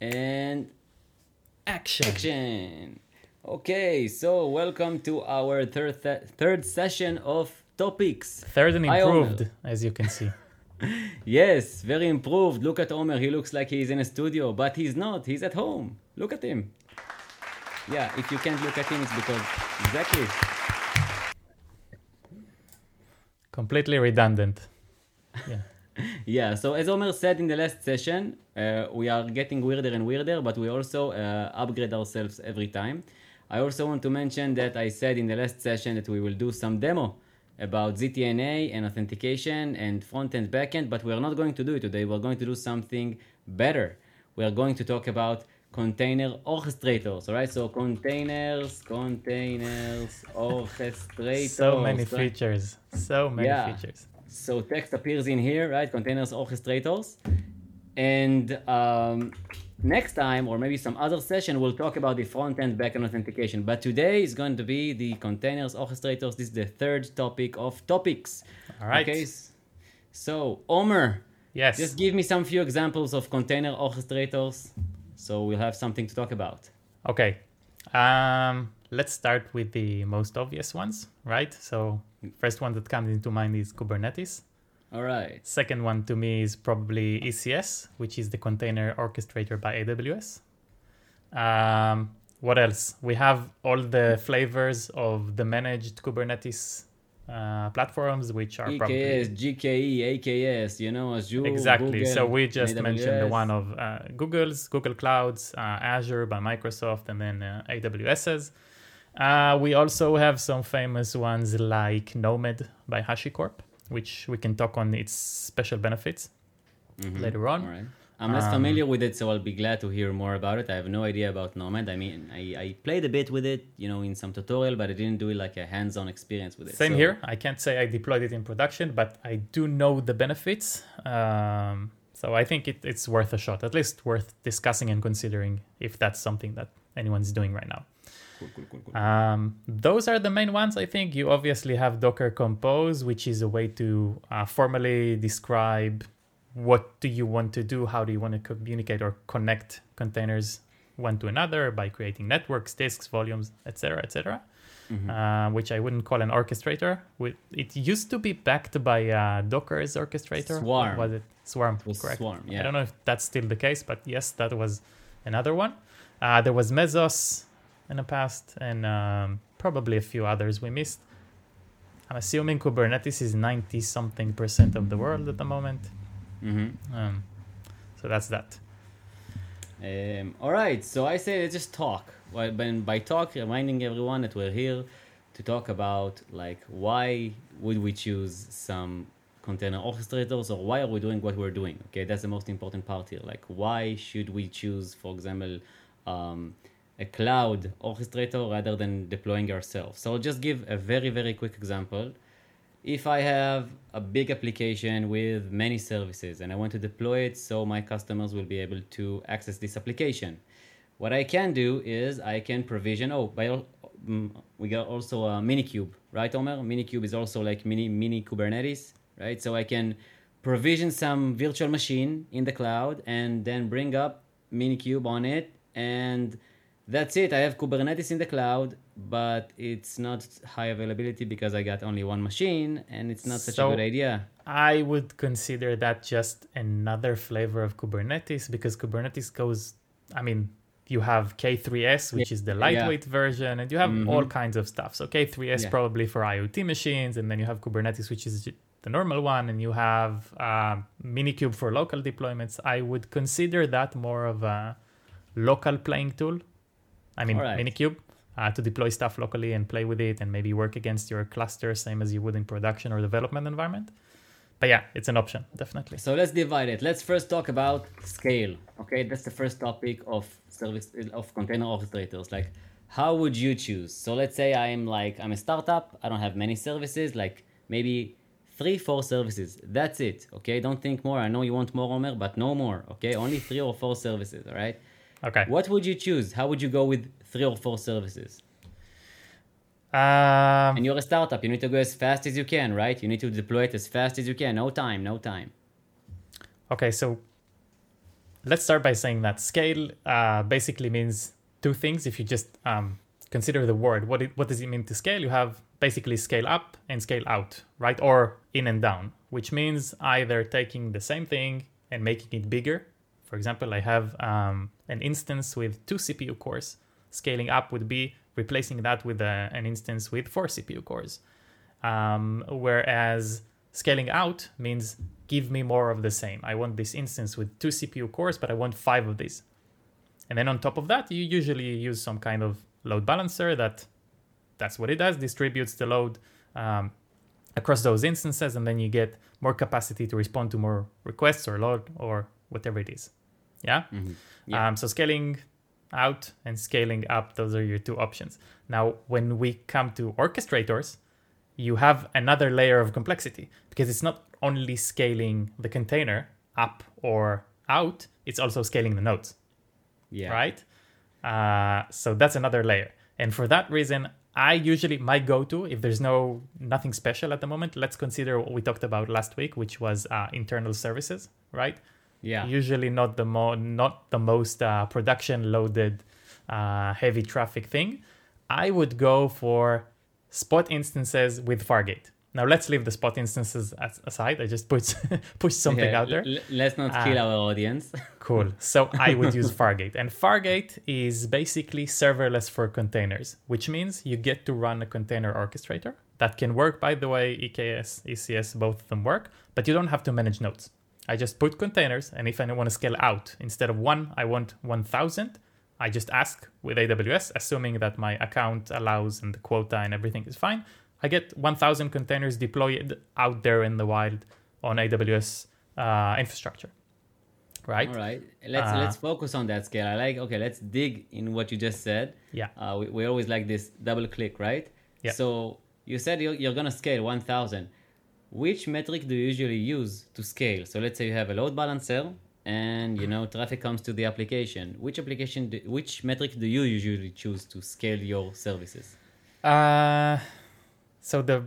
and Action. action. Okay, so welcome to our third th- third session of topeaks. Third and improved, as you can see. Yes, very improved. Look at Omer. He looks like he's in a studio, but he's not. He's at home. Look at him. Yeah, if you can't look at him, it's because exactly. Completely redundant. Yeah. Yeah, so as Omer said in the last session, uh, we are getting weirder and weirder, but we also uh, upgrade ourselves every time. I also want to mention that I said in the last session that we will do some demo about ZTNA and authentication and front end, back end, but we are not going to do it today. We're going to do something better. We are going to talk about container orchestrators, all right? So containers, containers, orchestrators. So many features. So many Yeah. features. So text appears in here, right? Containers orchestrators. And um, next time, or maybe some other session, we'll talk about the front end, back end authentication. But today is going to be the containers orchestrators. This is the third topic of topeaks. All right. Okay. So, Omer, Yes. just give me some few examples of container orchestrators. So we'll have something to talk about. Okay. Um, let's start with the most obvious ones, right? So, first one that comes into mind is Kubernetes. All right. Second one to me is probably ECS, which is the container orchestrator by AWS. Um, what else? We have all the flavors of the managed Kubernetes uh, platforms, which are probably EKS, GKE, AKS, you know, Azure. Exactly. Google, so we just mentioned the one of uh, Google's, Google Clouds, uh, Azure by Microsoft, and then uh, AWS's. Uh, we also have some famous ones like Nomad by HashiCorp, which we can talk on its special benefits Mhm. later on. All right. I'm less Um, familiar with it, so I'll be glad to hear more about it. I have no idea about Nomad. I mean, I, I played a bit with it, you know, in some tutorial, but I didn't do it like a hands-on experience with it. Same So- here. I can't say I deployed it in production, but I do know the benefits. Um, so I think it, it's worth a shot, at least worth discussing and considering if that's something that anyone's doing right now. Cool, cool, cool, cool. Um, those are the main ones. I think you obviously have Docker Compose, which is a way to uh, formally describe what do you want to do, how do you want to communicate or connect containers one to another by creating networks, disks, volumes, etc., etc. Mhm. Uh, which I wouldn't call an orchestrator. It used to be backed by uh, Docker's orchestrator. Swarm. Was it Swarm? It was correct. Swarm, yeah. I don't know if that's still the case, but yes, that was another one. Uh, there was Mesos in the past, and um, probably a few others we missed. I'm assuming Kubernetes is 90 something percent of the world at the moment. Mhm. Um, so that's that. Um, all right, so I say let's just talk. Well, by, by talk, reminding everyone that we're here to talk about like why would we choose some container orchestrators or why are we doing what we're doing? Okay, that's the most important part here. Like why should we choose, for example, um, a cloud orchestrator rather than deploying ourselves? So I'll just give a very very quick example. If I have a big application with many services and I want to deploy it so my customers will be able to access this application, what I can do is I can provision. Oh, by al- mm, we got also a Minikube, right, Omer? Minikube is also like mini mini Kubernetes, right? So I can provision some virtual machine in the cloud and then bring up Minikube on it and that's it. I have Kubernetes in the cloud, but it's not high availability because I got only one machine, and it's not such So- a good idea. I would consider that just another flavor of Kubernetes because Kubernetes goes, I mean, you have K3S, which is the Yeah. lightweight version, and you have Mhm. all kinds of stuff. So K3S Yeah. probably for IoT machines, and then you have Kubernetes, which is the normal one, and you have um, Minikube for local deployments. I would consider that more of a local playing tool. I mean, Alright. Minikube. Uh, to deploy stuff locally and play with it and maybe work against your cluster same as you would in production or development environment but yeah, it's an option, definitely. So let's divide it. Let's first talk about scale. Okay, that's the first topic of service of container orchestrators. Like, how would you choose? So let's say I'm like I'm a startup. I don't have many services. Like maybe three, four services. That's it. Okay, don't think more. I know you want more, Omer, but no more. Okay, only three or four services. All right. Okay. What would you choose? How would you go with three or four services? Um, And you're a startup. You need to go as fast as you can, right? You need to deploy it as fast as you can. No time. No time. okay, so let's start by saying that scale uh, basically means two things. If you just um, consider the word, what it, what does it mean to scale? You have basically scale up and scale out, right? Or in and down, which means either taking the same thing and making it bigger. For example, I have um, an instance with two CPU cores. Scaling up would be replacing that with a, an instance with four CPU cores. Um, whereas scaling out means give me more of the same. I want this instance with two CPU cores, but I want five of these. And then on top of that, you usually use some kind of load balancer that that's what it does, distributes the load um, across those instances, and then you get more capacity to respond to more requests or load or whatever it is. Yeah. Mm-hmm. yeah. Um, so scaling out and scaling up, those are your two options. Now, when we come to orchestrators, you have another layer of complexity because it's not only scaling the container up or out, it's also scaling the nodes. Yeah. Right? Uh, so that's another layer. And for that reason, I usually my go-to if there's no nothing special at the moment. Let's consider what we talked about last week, which was uh, internal services, right? Yeah. Usually not the mo not the most uh, production loaded, uh, heavy traffic thing. I would go for spot instances with Fargate. Now let's leave the spot instances aside. I just put push something yeah, out there. L- let's not kill Uh, our audience. Cool. So I would use Fargate. And Fargate is basically serverless for containers, which means you get to run a container orchestrator. That can work, by the way, EKS, ECS, both of them work, but you don't have to manage nodes. I just put containers, and if I want to scale out, instead of one, I want 1000. I just ask with AWS, assuming that my account allows and the quota and everything is fine. I get 1000 containers deployed out there in the wild on AWS uh, infrastructure. Right? All right. Let's Uh, let's focus on that scale. I like. Okay, let's dig in what you just said. Yeah. Uh, we, we always like this double click, right? Yeah. So you said you're, you're gonna scale 1,000. Which metric do you usually use to scale? So let's say you have a load balancer, and you know traffic comes to the application. Which application? Do, which metric do you usually choose to scale your services? Uh, so the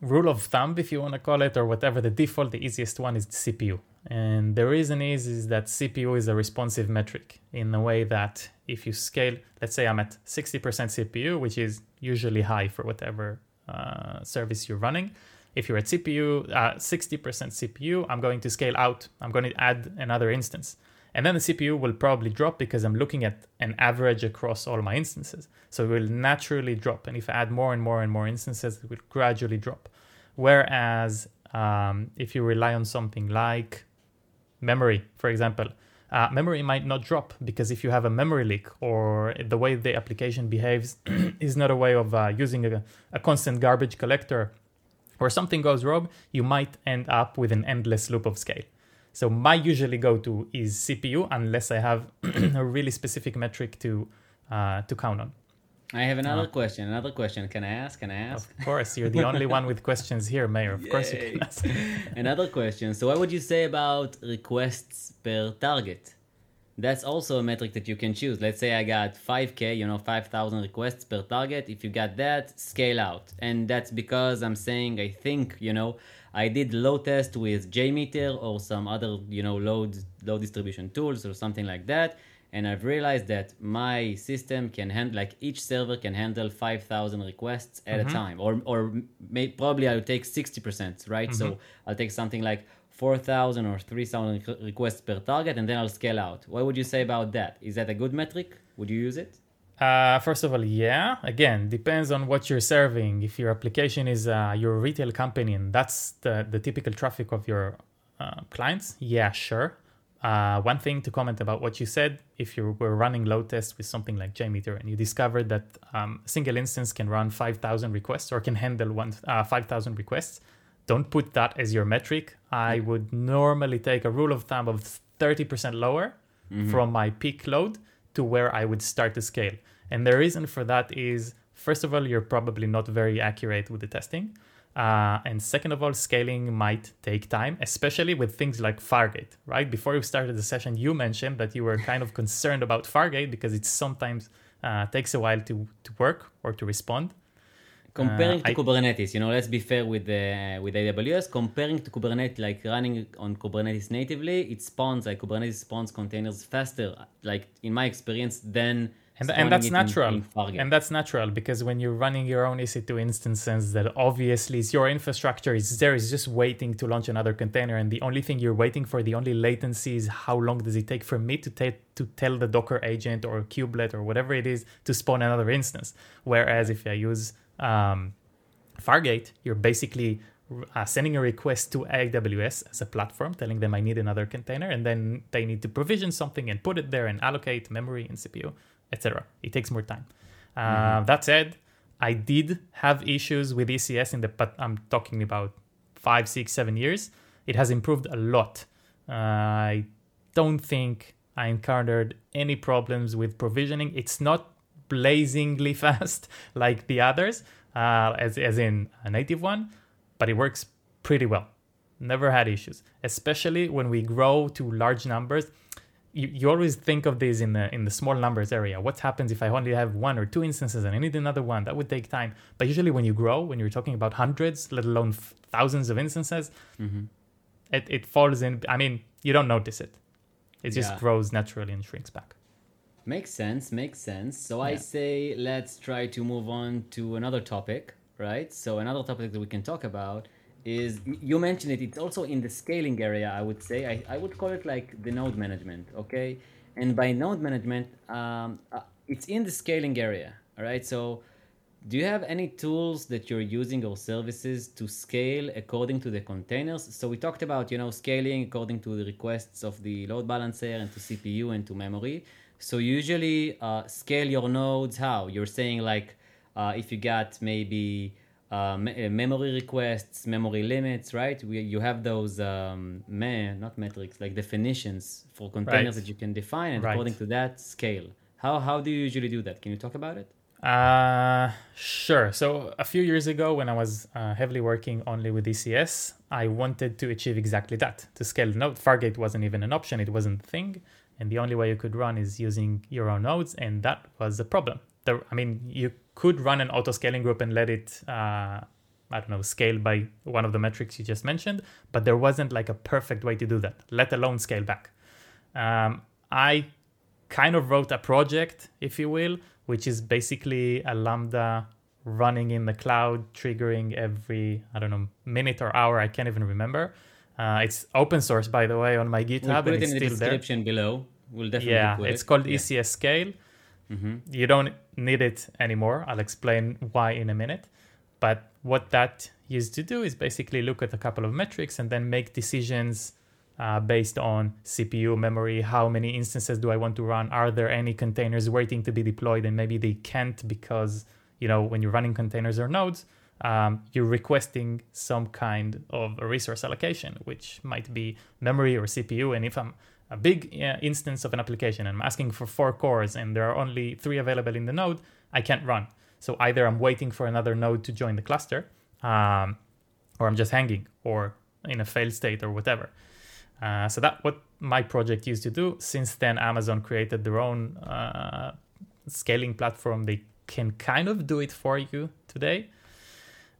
rule of thumb, if you want to call it, or whatever the default, the easiest one is CPU. And the reason is is that CPU is a responsive metric in the way that if you scale, let's say I'm at 60% CPU, which is usually high for whatever uh, service you're running. If you're at CPU, uh, 60% CPU, I'm going to scale out. I'm going to add another instance. And then the CPU will probably drop because I'm looking at an average across all my instances. So it will naturally drop. And if I add more and more and more instances, it will gradually drop. Whereas um, if you rely on something like memory, for example, uh, memory might not drop because if you have a memory leak or the way the application behaves is not a way of uh, using a, a constant garbage collector or something goes wrong, you might end up with an endless loop of scale. So my usually go-to is CPU unless I have a really specific metric to uh, to count on. I have another Uh. question. Another question. Can I ask? Can I ask? Of course, you're the only one with questions here, Meir. Of course you can ask. Another question. So, what would you say about requests per target? That's also a metric that you can choose. Let's say I got 5K, you know, 5,000 requests per target. If you got that, scale out. And that's because I'm saying, I think, you know, I did load test with JMeter or some other, you know, load, load distribution tools or something like that. And I've realized that my system can handle, like each server can handle 5,000 requests at a mm-hmm. time. Or, or may, probably I'll take 60%, right? So mm-hmm. I'll take something like 4,000 or 3,000 requests per target and then I'll scale out. What would you say about that? Is that a good metric? Would you use it? Uh, first of all, yeah. Again, depends on what you're serving. If your application is uh, your retail company and that's the, the typical traffic of your uh, clients, yeah, sure. Uh, one thing to comment about what you said if you were running load tests with something like JMeter and you discovered that um, a single instance can run 5,000 requests or can handle one, uh, 5,000 requests, don't put that as your metric. I would normally take a rule of thumb of 30% lower from my peak load to where I would start to scale. And the reason for that is, first of all, you're probably not very accurate with the testing. Uh, and second of all, scaling might take time, especially with things like Fargate, right? Before you started the session, you mentioned that you were kind of concerned about Fargate because it sometimes uh, takes a while to, to work or to respond. Comparing Uh, to I- Kubernetes, you know, let's be fair with the with AWS. Comparing to Kubernetes, like running on Kubernetes natively, it spawns like Kubernetes spawns containers faster, like in my experience, than and, and that's it in- natural. in and that's natural because when you're running your own ec2 instances that obviously is your infrastructure is there is just waiting to launch another container. And the only thing you're waiting for the only latency is how long does it take for me to take to tell the docker agent or kubelet or whatever it is to spawn another instance. Whereas if i use um, fargate you're basically uh, sending a request to AWS as a platform, telling them I need another container, and then they need to provision something and put it there and allocate memory and CPU, etc. It takes more time. Uh, that said, I did have issues with ECS in the, but I'm talking about five, six, seven years. It has improved a lot. Uh, I don't think I encountered any problems with provisioning. It's not blazingly fast like the others, uh, as, as in a native one, but it works pretty well. Never had issues, especially when we grow to large numbers. You, you always think of this in the in the small numbers area. What happens if I only have one or two instances and I need another one? That would take time. But usually, when you grow, when you're talking about hundreds, let alone f- thousands of instances, Mm-hmm. it, it falls in. I mean, you don't notice it. It just Yeah. grows naturally and shrinks back. Makes sense, makes sense. So I say let's try to move on to another topic, right? So another topic that we can talk about is you mentioned it, it's also in the scaling area, I would say. I, I would call it like the node management, okay? And by node management, um, uh, it's in the scaling area, all right? So do you have any tools that you're using or services to scale according to the containers? So we talked about, you know, scaling according to the requests of the load balancer and to CPU and to memory. So usually uh, scale your nodes how? You're saying like uh, if you got maybe uh, me- uh, memory requests, memory limits, right? We, you have those um, me, not metrics, like definitions for containers Right. that you can define, and Right. according to that, scale. How how do you usually do that? Can you talk about it? Uh, sure. So a few years ago, when I was uh, heavily working only with ECS, I wanted to achieve exactly that to scale the node. Fargate wasn't even an option; it wasn't a thing, and the only way you could run is using your own nodes, and that was a problem. I mean, you could run an auto scaling group and let it, uh, I don't know, scale by one of the metrics you just mentioned, but there wasn't like a perfect way to do that. Let alone scale back. Um, I kind of wrote a project, if you will, which is basically a Lambda running in the cloud, triggering every, I don't know, minute or hour. I can't even remember. Uh, it's open source, by the way, on my We'll GitHub, put and it it's in the still there. description below. We'll definitely Yeah, put it's it. called Yeah. ECS Scale. Mhm. You don't need it anymore. I'll explain why in a minute. But what that used to do is basically look at a couple of metrics and then make decisions uh, based on CPU memory. How many instances do I want to run? Are there any containers waiting to be deployed? And maybe they can't because, you know, when you're running containers or nodes, um, you're requesting some kind of a resource allocation, which might be memory or CPU. And if I'm a big uh, instance of an application and I'm asking for four cores and there are only three available in the node, I can't run. So either I'm waiting for another node to join the cluster, um, or I'm just hanging, or in a failed state, or whatever. Uh, so that what my project used to do. Since then, Amazon created their own uh, scaling platform. They can kind of do it for you today.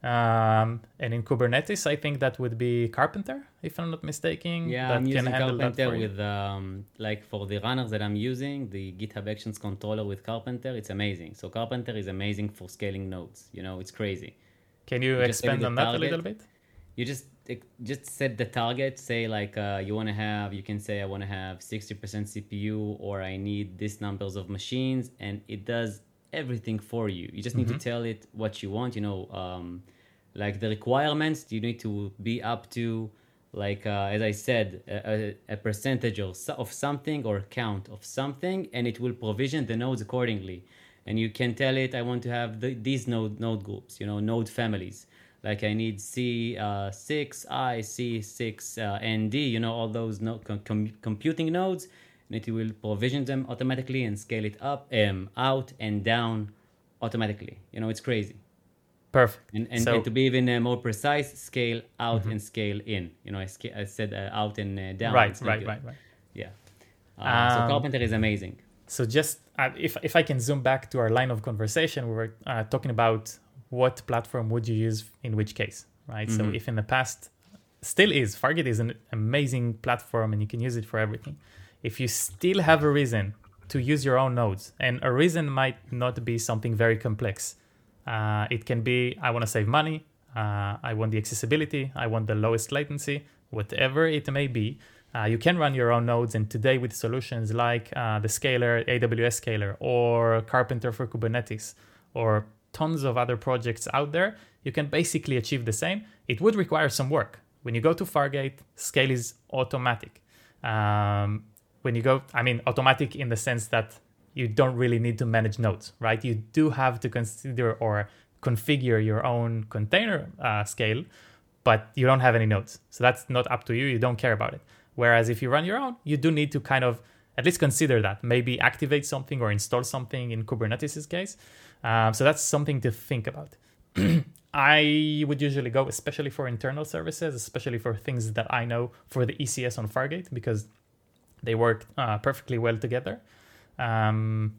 Um, and in Kubernetes, I think that would be Karpenter, if I'm not mistaken. Yeah, that I'm using Karpenter with um, like for the runners that I'm using, the GitHub Actions controller with Karpenter. It's amazing. So Karpenter is amazing for scaling nodes. You know, it's crazy. Can you You expand on that a little bit? You just just set the target. Say like uh, you want to have. You can say I want to have 60% CPU or I need this numbers of machines, and it does everything for you. You just need to tell it what you want. You know, um, like the requirements. You need to be up to like uh, as I said, a, a, percentage of, of something or count of something, and it will provision the nodes accordingly. And you can tell it, I want to have the, these node node groups, you know, node families. Like I need C uh, six I, C six uh, and D, you know, all those no, com- computing nodes, and it will provision them automatically and scale it up, um, out and down automatically. You know, it's crazy. Perfect. And, and, So- and to be even uh, more precise, scale out and scale in. You know, I, sca- I said uh, out and uh, down. right, right, good. right, right. Yeah. Uh, so Um, Karpenter is amazing. So just uh, if if I can zoom back to our line of conversation, we were uh, talking about what platform would you use in which case, right? So Mhm. if in the past, still is, Fargate is an amazing platform and you can use it for everything. If you still have a reason to use your own nodes, and a reason might not be something very complex. Uh, it can be I want to save money, uh, I want the accessibility, I want the lowest latency, whatever it may be. Uh, you can run your own nodes, and today with solutions like uh, the Scaler, AWS Scaler, or Karpenter for Kubernetes, or tons of other projects out there, you can basically achieve the same. It would require some work. When you go to Fargate, scale is automatic. Um, when you go, I mean, automatic in the sense that you don't really need to manage nodes, right? You do have to consider or configure your own container uh, scale, but you don't have any nodes. So that's not up to you. You don't care about it. Whereas if you run your own, you do need to kind of at least consider that. Maybe activate something or install something in Kubernetes' case. Um, so that's something to think about. I would usually go, especially for internal services, especially for things that I know for the ECS on Fargate, because they work uh, perfectly well together. Um,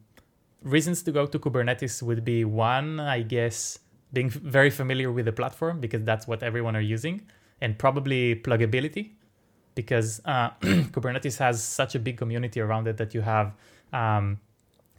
reasons to go to Kubernetes would be one, I guess, being very familiar with the platform because that's what everyone are using, and probably pluggability because uh, Kubernetes has such a big community around it that you have um,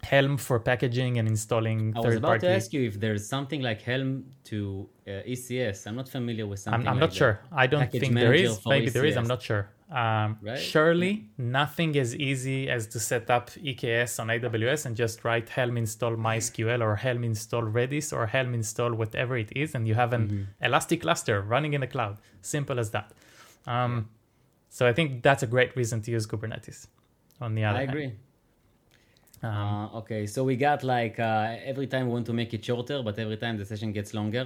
Helm for packaging and installing I was about party. to ask you if there's something like Helm to uh, ECS. I'm not familiar with something. I'm, I'm like not that. sure. I don't Package think there is. manager is. for Maybe there is. I'm not sure. Um, Right? Surely nothing as easy as to set up EKS on AWS and just write Helm install MySQL or Helm install Redis or Helm install whatever it is, and you have an Mm-hmm. Elastic cluster running in the cloud. Simple as that. Um, So I think that's a great reason to use Kubernetes. On the other I hand. agree. Um, Uh, okay, so we got like uh, every time we want to make it shorter, but every time the session gets longer.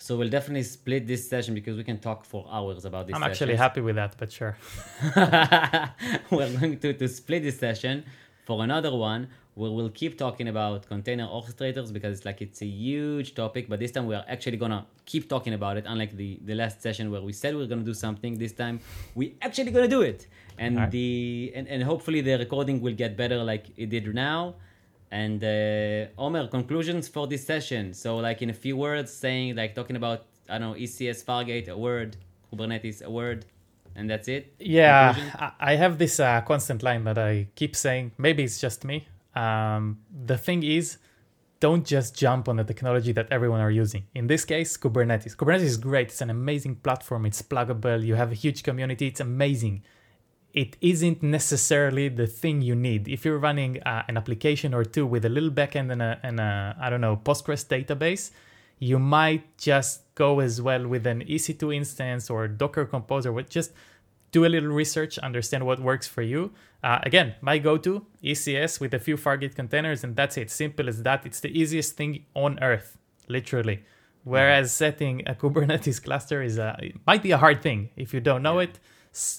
So we'll definitely split this session because we can talk for hours about this. I'm actually happy with that, but sure. we're going to, to split this session for another one where we'll keep talking about container orchestrators because it's like it's a huge topic but this time we are actually gonna keep talking about it unlike the the last session where we said we are gonna do something this time we actually gonna do it and Alright. the and, and hopefully the recording will get better like it did now and uh, Omer, conclusions for this session. So, like in a few words, saying like talking about I don't know ECS Fargate, a word, Kubernetes, a word, and that's it. Yeah, Conclusion? I I have this uh, constant line that I keep saying. Maybe it's just me. Um, the thing is, don't just jump on the technology that everyone are using. In this case, Kubernetes. Kubernetes is great. It's an amazing platform. It's pluggable. You have a huge community. It's amazing. It isn't necessarily the thing you need. If you're running uh, an application or two with a little backend and a, and a I don't know Postgres database, you might just go as well with an EC2 instance or Docker Compose or. Just do a little research, understand what works for you. Uh, again, my go-to ECS with a few Fargate containers, and that's it. Simple as that. It's the easiest thing on earth, literally. Whereas setting a Kubernetes cluster is a it might be a hard thing if you don't know it,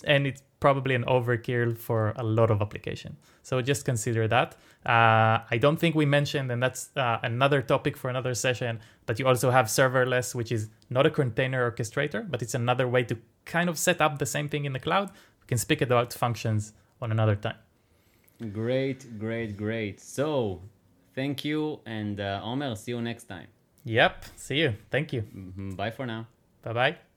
and it's probably an overkill for a lot of application. So just consider that. Uh, I don't think we mentioned, and that's uh, another topic for another session. But you also have serverless, which is not a container orchestrator, but it's another way to kind of set up the same thing in the cloud. We can speak about functions on another time. Great, great, great. So, thank you, and uh, Omer, see you next time. Yep. See you. Thank you. Mhm, Bye for now. Bye bye.